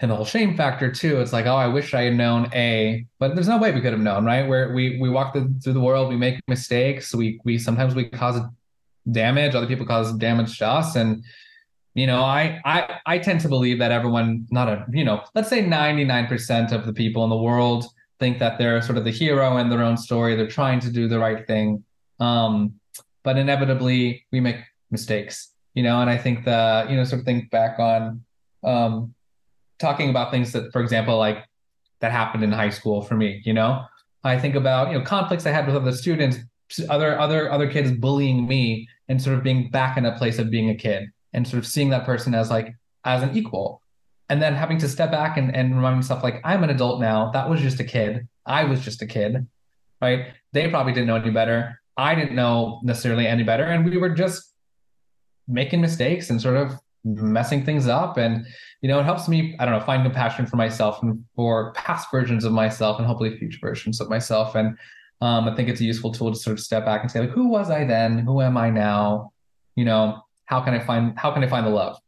and the whole shame factor too. It's like, oh, I wish I had known A, but there's no way we could have known, right? Where we we walk the, through the world, we make mistakes, we we sometimes we cause damage, other people cause damage to us, and you know, I I I tend to believe that everyone, not a you know, let's say 99% of the people in the world think that they're sort of the hero in their own story. They're trying to do the right thing, um, but inevitably we make mistakes, you know. And I think the you know sort of think back on um, talking about things that, for example, like that happened in high school for me, you know, I think about, you know, conflicts I had with other students, other, other, other kids bullying me and sort of being back in a place of being a kid and sort of seeing that person as like, as an equal. And then having to step back and, and remind myself, like, I'm an adult now. That was just a kid. I was just a kid, right? They probably didn't know any better. I didn't know necessarily any better. And we were just making mistakes and sort of messing things up and you know it helps me i don't know find compassion for myself and for past versions of myself and hopefully future versions of myself and um, i think it's a useful tool to sort of step back and say like who was i then who am i now you know how can i find how can i find the love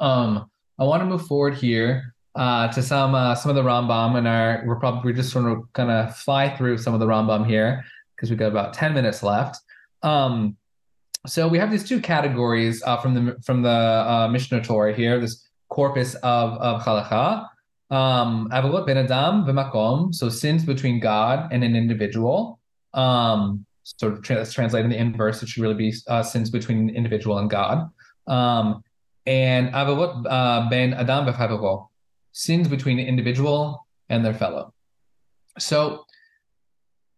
um i want to move forward here uh, to some uh, some of the Rambam and our we're probably we're just sort of gonna fly through some of the Rambam here because we've got about 10 minutes left um so we have these two categories uh, from the from the uh, Mishnah Torah here. This corpus of of halacha, um, ben adam v'makom. So sins between God and an individual. Um, so let's translate in the inverse. It should really be uh, sins between individual and God. Um, and avalot uh, ben adam v'chavavo, sins between individual and their fellow. So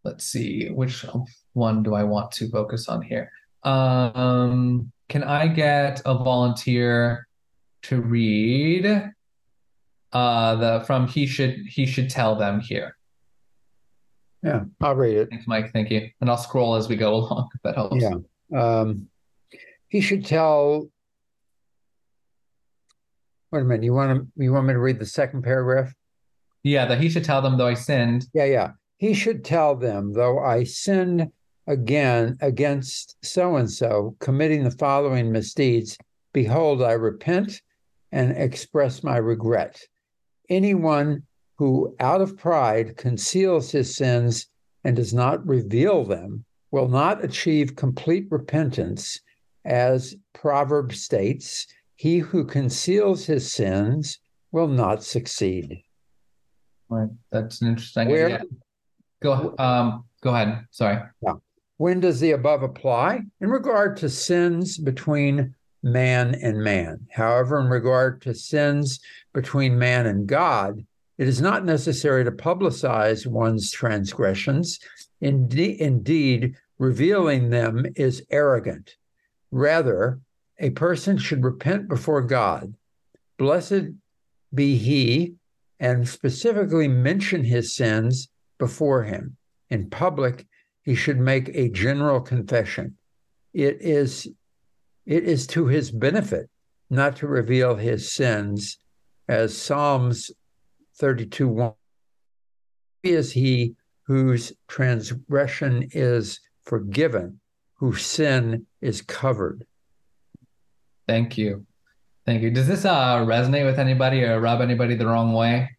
let's see which one do I want to focus on here. Um, can I get a volunteer to read uh the from he should he should tell them here? Yeah, I'll read it. Thanks, Mike. Thank you. And I'll scroll as we go along if that helps. Yeah. Um, he should tell. Wait a minute. You want to you want me to read the second paragraph? Yeah, that he should tell them though I sinned. Yeah, yeah. He should tell them though I sinned again against so and so, committing the following misdeeds, behold, I repent and express my regret. Anyone who, out of pride, conceals his sins and does not reveal them will not achieve complete repentance. As Proverb states, he who conceals his sins will not succeed. Right. That's an interesting Where, idea. Go um go ahead. Sorry. Yeah. When does the above apply? In regard to sins between man and man. However, in regard to sins between man and God, it is not necessary to publicize one's transgressions. Indeed, indeed, revealing them is arrogant. Rather, a person should repent before God. Blessed be he, and specifically mention his sins before him. In public, he should make a general confession. It is it is to his benefit not to reveal his sins as Psalms 32 1 is he whose transgression is forgiven, whose sin is covered. Thank you. Thank you. Does this uh, resonate with anybody or rub anybody the wrong way?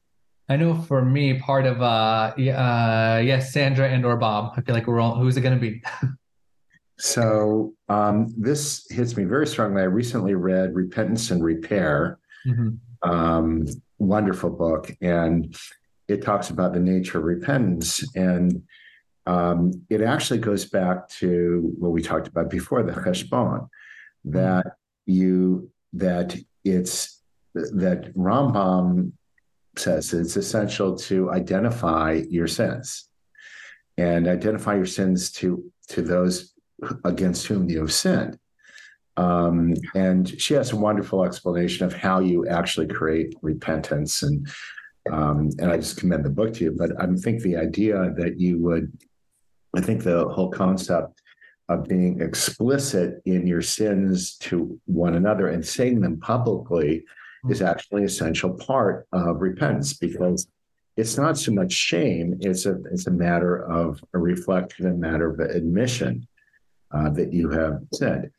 I know for me, part of uh, uh yes, Sandra and or Bob. I feel like we're all. Who's it going to be? so um, this hits me very strongly. I recently read Repentance and Repair. Mm-hmm. Um, wonderful book, and it talks about the nature of repentance and um, it actually goes back to what we talked about before the cheshbon that you that it's that Rambam says it's essential to identify your sins and identify your sins to to those against whom you have sinned. Um, and she has a wonderful explanation of how you actually create repentance and um, and I just commend the book to you. But I think the idea that you would, I think the whole concept of being explicit in your sins to one another and saying them publicly is actually an essential part of repentance because it's not so much shame; it's a it's a matter of a reflection, a matter of admission uh, that you have said.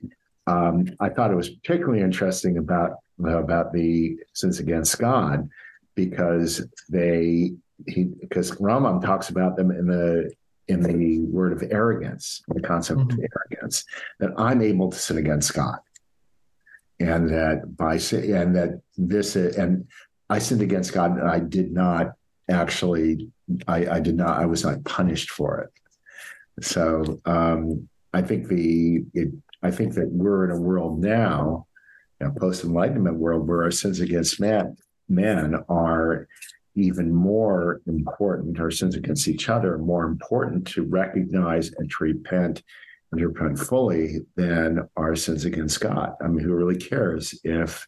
Um, I thought it was particularly interesting about about the sins against God because they he because Rambam talks about them in the in the word of arrogance, the concept mm-hmm. of arrogance, that I'm able to sin against God, and that by and that this and I sinned against God, and I did not actually, I, I did not, I was not punished for it. So um, I think the it, I think that we're in a world now, a post enlightenment world, where our sins against man men are even more important, our sins against each other, are more important to recognize and to repent and to repent fully than our sins against God. I mean, who really cares if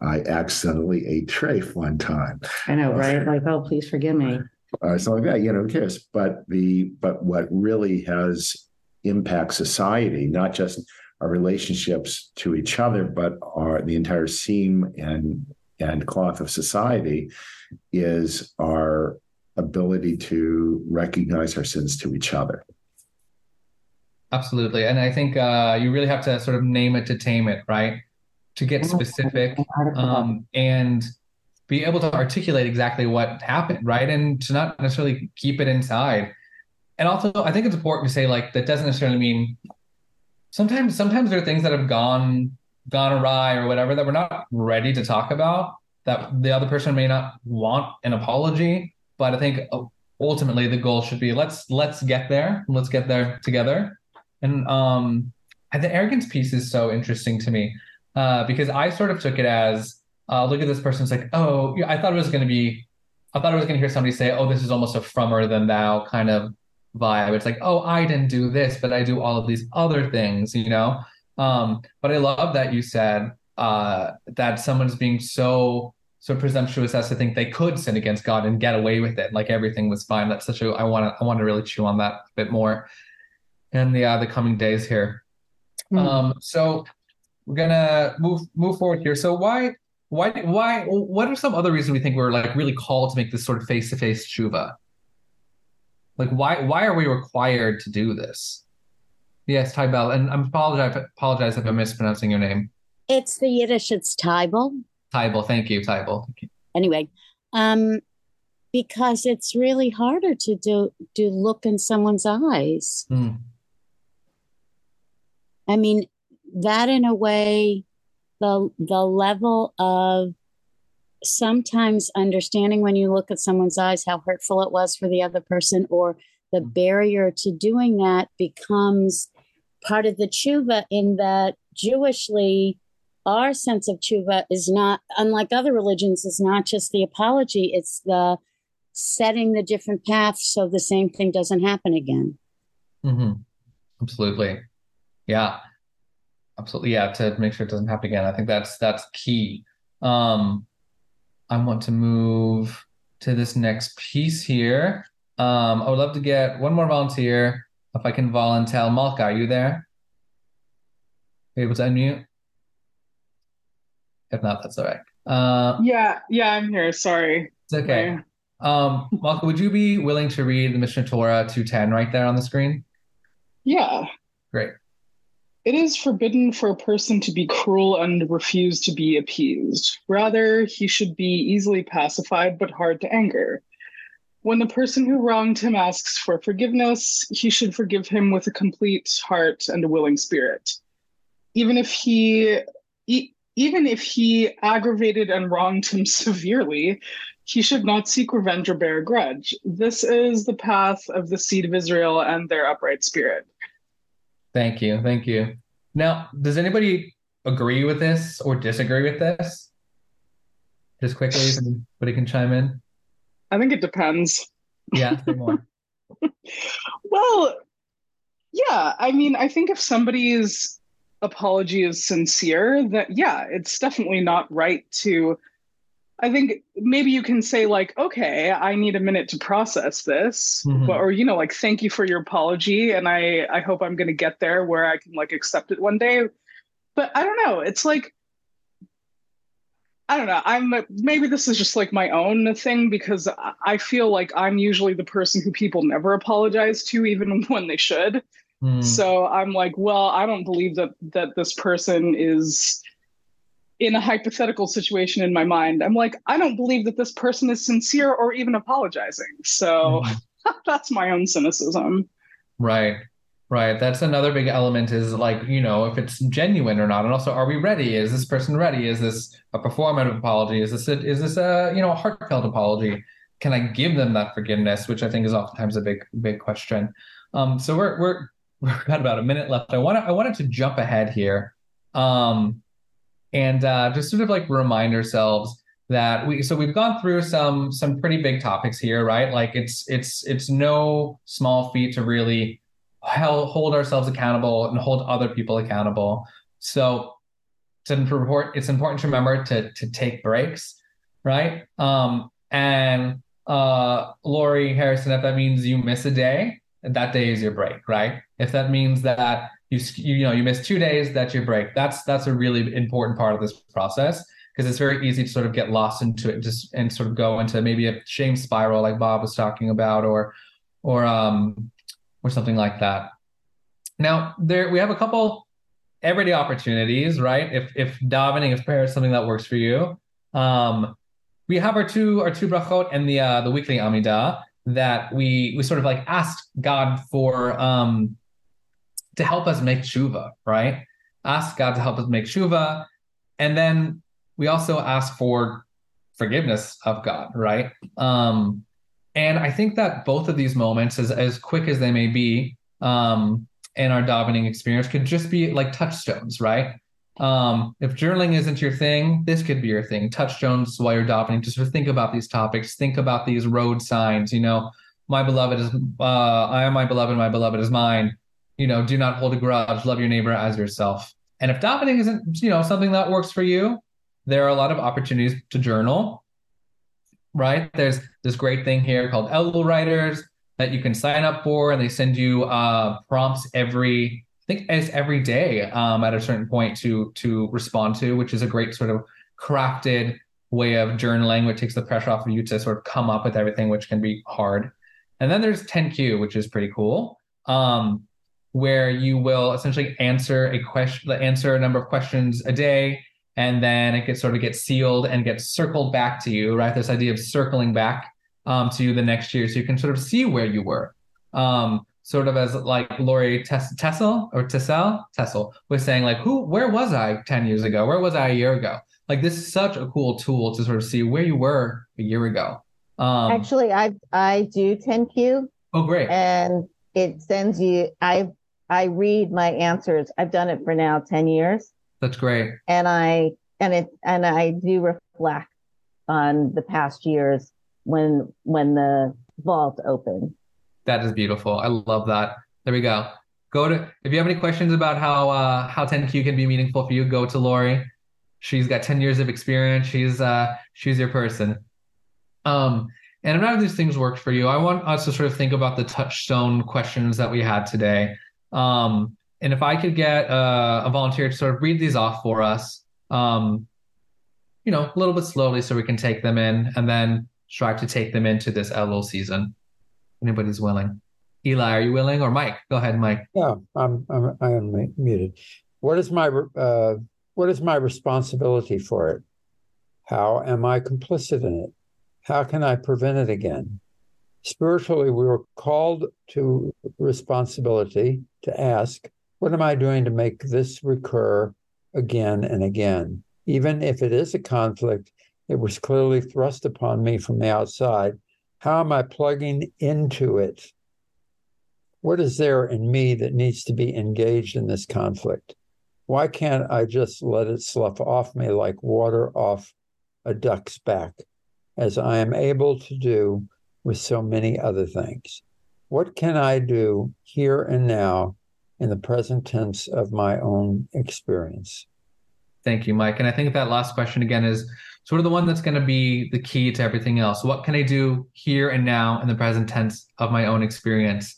I accidentally ate trafe one time? I know, right? Like, oh, please forgive me. Uh, something like that, you know, who cares? But the but what really has impact society, not just our relationships to each other, but our the entire seam and and cloth of society is our ability to recognize our sins to each other. Absolutely. And I think uh, you really have to sort of name it to tame it, right? To get specific um, and be able to articulate exactly what happened, right? And to not necessarily keep it inside. And also, I think it's important to say, like, that doesn't necessarily mean sometimes, sometimes there are things that have gone gone awry or whatever that we're not ready to talk about that the other person may not want an apology. But i think uh, ultimately the goal should be let's let's get there. Let's get there together. And um the arrogance piece is so interesting to me uh, because i sort of took it as uh, look at this person's like oh i thought it was going to be i thought i was going to hear somebody say oh this is almost a frommer than thou kind of vibe it's like oh i didn't do this but i do all of these other things you know um, but I love that you said uh, that someone's being so so presumptuous as to think they could sin against God and get away with it, like everything was fine. That's such a I want to I want to really chew on that a bit more in the uh, the coming days here. Mm. Um, so we're gonna move move forward here. So why why why what are some other reasons we think we're like really called to make this sort of face to face tshuva? Like why why are we required to do this? Yes, Tybel. And I apologize, apologize if I'm mispronouncing your name. It's the Yiddish, it's Tybel. Tybel, thank you, Tybel. Thank you. Anyway, um, because it's really harder to do do look in someone's eyes. Mm. I mean, that in a way, the the level of sometimes understanding when you look at someone's eyes how hurtful it was for the other person or the hmm. barrier to doing that becomes part of the tshuva in that Jewishly, our sense of tshuva is not, unlike other religions, is not just the apology, it's the setting the different paths so the same thing doesn't happen again. Mm-hmm. Absolutely. Yeah. Absolutely. Yeah. To make sure it doesn't happen again. I think that's, that's key. Um, I want to move to this next piece here. Um, I would love to get one more volunteer if I can volunteer. Malka, are you there? Are you able to unmute? If not, that's all right. Uh, yeah, yeah, I'm here. Sorry. It's okay. Um, Malka, would you be willing to read the Mishneh Torah 210 right there on the screen? Yeah. Great. It is forbidden for a person to be cruel and refuse to be appeased. Rather, he should be easily pacified but hard to anger. When the person who wronged him asks for forgiveness, he should forgive him with a complete heart and a willing spirit. Even if he even if he aggravated and wronged him severely, he should not seek revenge or bear a grudge. This is the path of the seed of Israel and their upright spirit. Thank you. Thank you. Now, does anybody agree with this or disagree with this? Just quickly, if anybody can chime in. I think it depends. Yeah, well, yeah. I mean, I think if somebody's apology is sincere, that yeah, it's definitely not right to. I think maybe you can say like, okay, I need a minute to process this, mm-hmm. but, or you know, like, thank you for your apology, and I I hope I'm going to get there where I can like accept it one day. But I don't know. It's like I don't know. I'm maybe this is just like my own thing because I feel like I'm usually the person who people never apologize to, even when they should. Mm. So I'm like, well, I don't believe that that this person is in a hypothetical situation in my mind. I'm like, I don't believe that this person is sincere or even apologizing. So mm. that's my own cynicism. Right. Right. That's another big element is like, you know, if it's genuine or not. And also, are we ready? Is this person ready? Is this a performative apology? Is this a, is this a, you know, a heartfelt apology? Can I give them that forgiveness? Which I think is oftentimes a big, big question. Um, so we're, we're, we've got about a minute left. I want to, I wanted to jump ahead here. Um, and uh, just sort of like remind ourselves that we so we've gone through some some pretty big topics here right like it's it's it's no small feat to really hold ourselves accountable and hold other people accountable. So it's important, it's important to remember to, to take breaks, right? Um, and uh, Lori Harrison, if that means you miss a day, that day is your break, right? If that means that you you know you miss two days, that's your break. That's that's a really important part of this process because it's very easy to sort of get lost into it, just and sort of go into maybe a shame spiral like Bob was talking about, or or um or something like that. Now, there we have a couple everyday opportunities, right? If if davening, if prayer is something that works for you, um, we have our two our two brachot and the uh, the weekly Amidah that we we sort of like asked God for um, to help us make tshuva, right? Ask God to help us make tshuva, and then we also ask for forgiveness of God, right? Um, and I think that both of these moments, as as quick as they may be, um, in our davening experience, could just be like touchstones, right? Um, if journaling isn't your thing, this could be your thing. Touchstones while you're davening. Just sort of think about these topics. Think about these road signs. You know, my beloved is uh, I am my beloved. My beloved is mine. You know, do not hold a grudge. Love your neighbor as yourself. And if davening isn't, you know, something that works for you, there are a lot of opportunities to journal right? There's this great thing here called Elul Writers that you can sign up for, and they send you uh, prompts every, I think, as every day um, at a certain point to to respond to, which is a great sort of crafted way of journaling, which takes the pressure off of you to sort of come up with everything, which can be hard. And then there's 10Q, which is pretty cool, um, where you will essentially answer a question, answer a number of questions a day and then it gets sort of gets sealed and gets circled back to you, right? This idea of circling back um, to you the next year, so you can sort of see where you were. Um, sort of as like Lori Tess- Tessel or Tessel Tessel was saying, like, who, where was I ten years ago? Where was I a year ago? Like, this is such a cool tool to sort of see where you were a year ago. Um, Actually, I I do 10Q. Oh, great! And it sends you. I I read my answers. I've done it for now ten years. That's great. And I and it and I do reflect on the past years when when the vault opened. That is beautiful. I love that. There we go. Go to if you have any questions about how uh, how 10Q can be meaningful for you, go to Lori. She's got 10 years of experience. She's uh she's your person. Um and if none of these things work for you, I want us to sort of think about the touchstone questions that we had today. Um, and if I could get uh, a volunteer to sort of read these off for us, um, you know, a little bit slowly so we can take them in and then strive to take them into this Elul season. Anybody's willing. Eli, are you willing? Or Mike? Go ahead, Mike. Yeah, I'm, I'm I am muted. What is my uh, what is my responsibility for it? How am I complicit in it? How can I prevent it again? Spiritually, we were called to responsibility to ask, what am I doing to make this recur again and again? Even if it is a conflict, it was clearly thrust upon me from the outside. How am I plugging into it? What is there in me that needs to be engaged in this conflict? Why can't I just let it slough off me like water off a duck's back, as I am able to do with so many other things? What can I do here and now in the present tense of my own experience? Thank you, Mike. And I think that last question again is sort of the one that's going to be the key to everything else. What can I do here and now in the present tense of my own experience?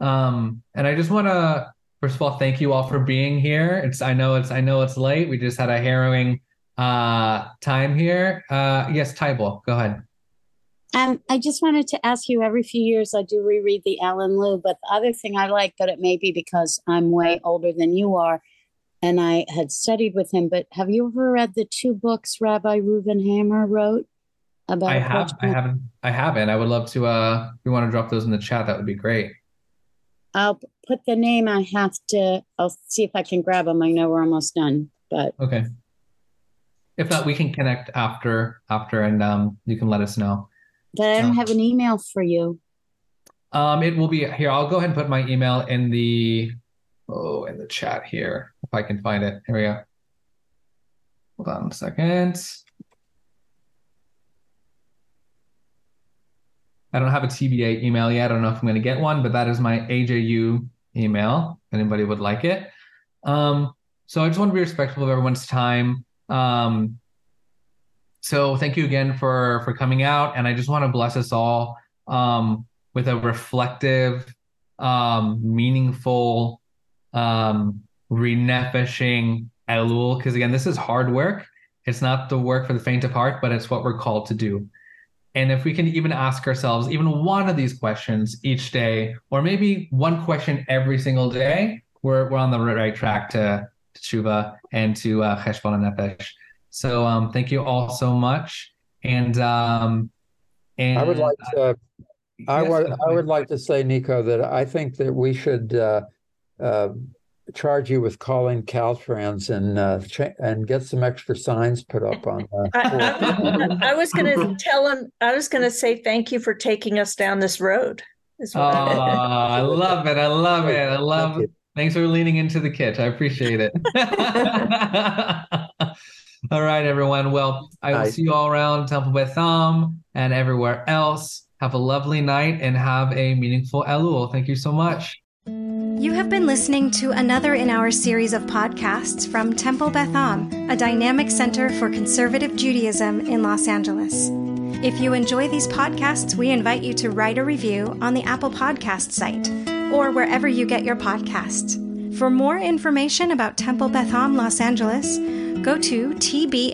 Um, and I just want to first of all thank you all for being here. It's I know it's I know it's late. We just had a harrowing uh, time here. Uh, yes, Tybal, go ahead. Um, I just wanted to ask you every few years I do reread the Alan Lew, but the other thing I like, but it may be because I'm way older than you are, and I had studied with him. But have you ever read the two books Rabbi Reuven Hammer wrote about? I have. I haven't. I haven't. I would love to. Uh, if you want to drop those in the chat, that would be great. I'll put the name. I have to. I'll see if I can grab them. I know we're almost done, but okay. If not, we can connect after after, and um, you can let us know. But I don't have an email for you. Um, it will be here. I'll go ahead and put my email in the oh in the chat here if I can find it. Here we go. Hold on a second. I don't have a TBA email yet. I don't know if I'm going to get one, but that is my AJU email. If anybody would like it. Um, so I just want to be respectful of everyone's time. Um, so thank you again for for coming out, and I just want to bless us all um, with a reflective, um, meaningful, um, renefishing Elul. Because again, this is hard work. It's not the work for the faint of heart, but it's what we're called to do. And if we can even ask ourselves even one of these questions each day, or maybe one question every single day, we're, we're on the right track to, to Tshuva and to uh, Cheshbon Nefesh. So um, thank you all so much. And um, and I would like to, uh, I yes, would I would like to say, Nico, that I think that we should uh, uh, charge you with calling Caltrans and uh, cha- and get some extra signs put up on. Uh, I, I, I, was going to tell him. I was going to say thank you for taking us down this road. Oh, I love it! I love it! I love. Thank Thanks for leaning into the kit. I appreciate it. all right, everyone. Well, I will see you all around Temple Beth Am and everywhere else. Have a lovely night and have a meaningful Elul. Thank you so much. You have been listening to another in our series of podcasts from Temple Beth Am, a dynamic center for conservative Judaism in Los Angeles. If you enjoy these podcasts, we invite you to write a review on the Apple Podcast site or wherever you get your podcasts. For more information about Temple Beth Am Los Angeles, go to tbala.org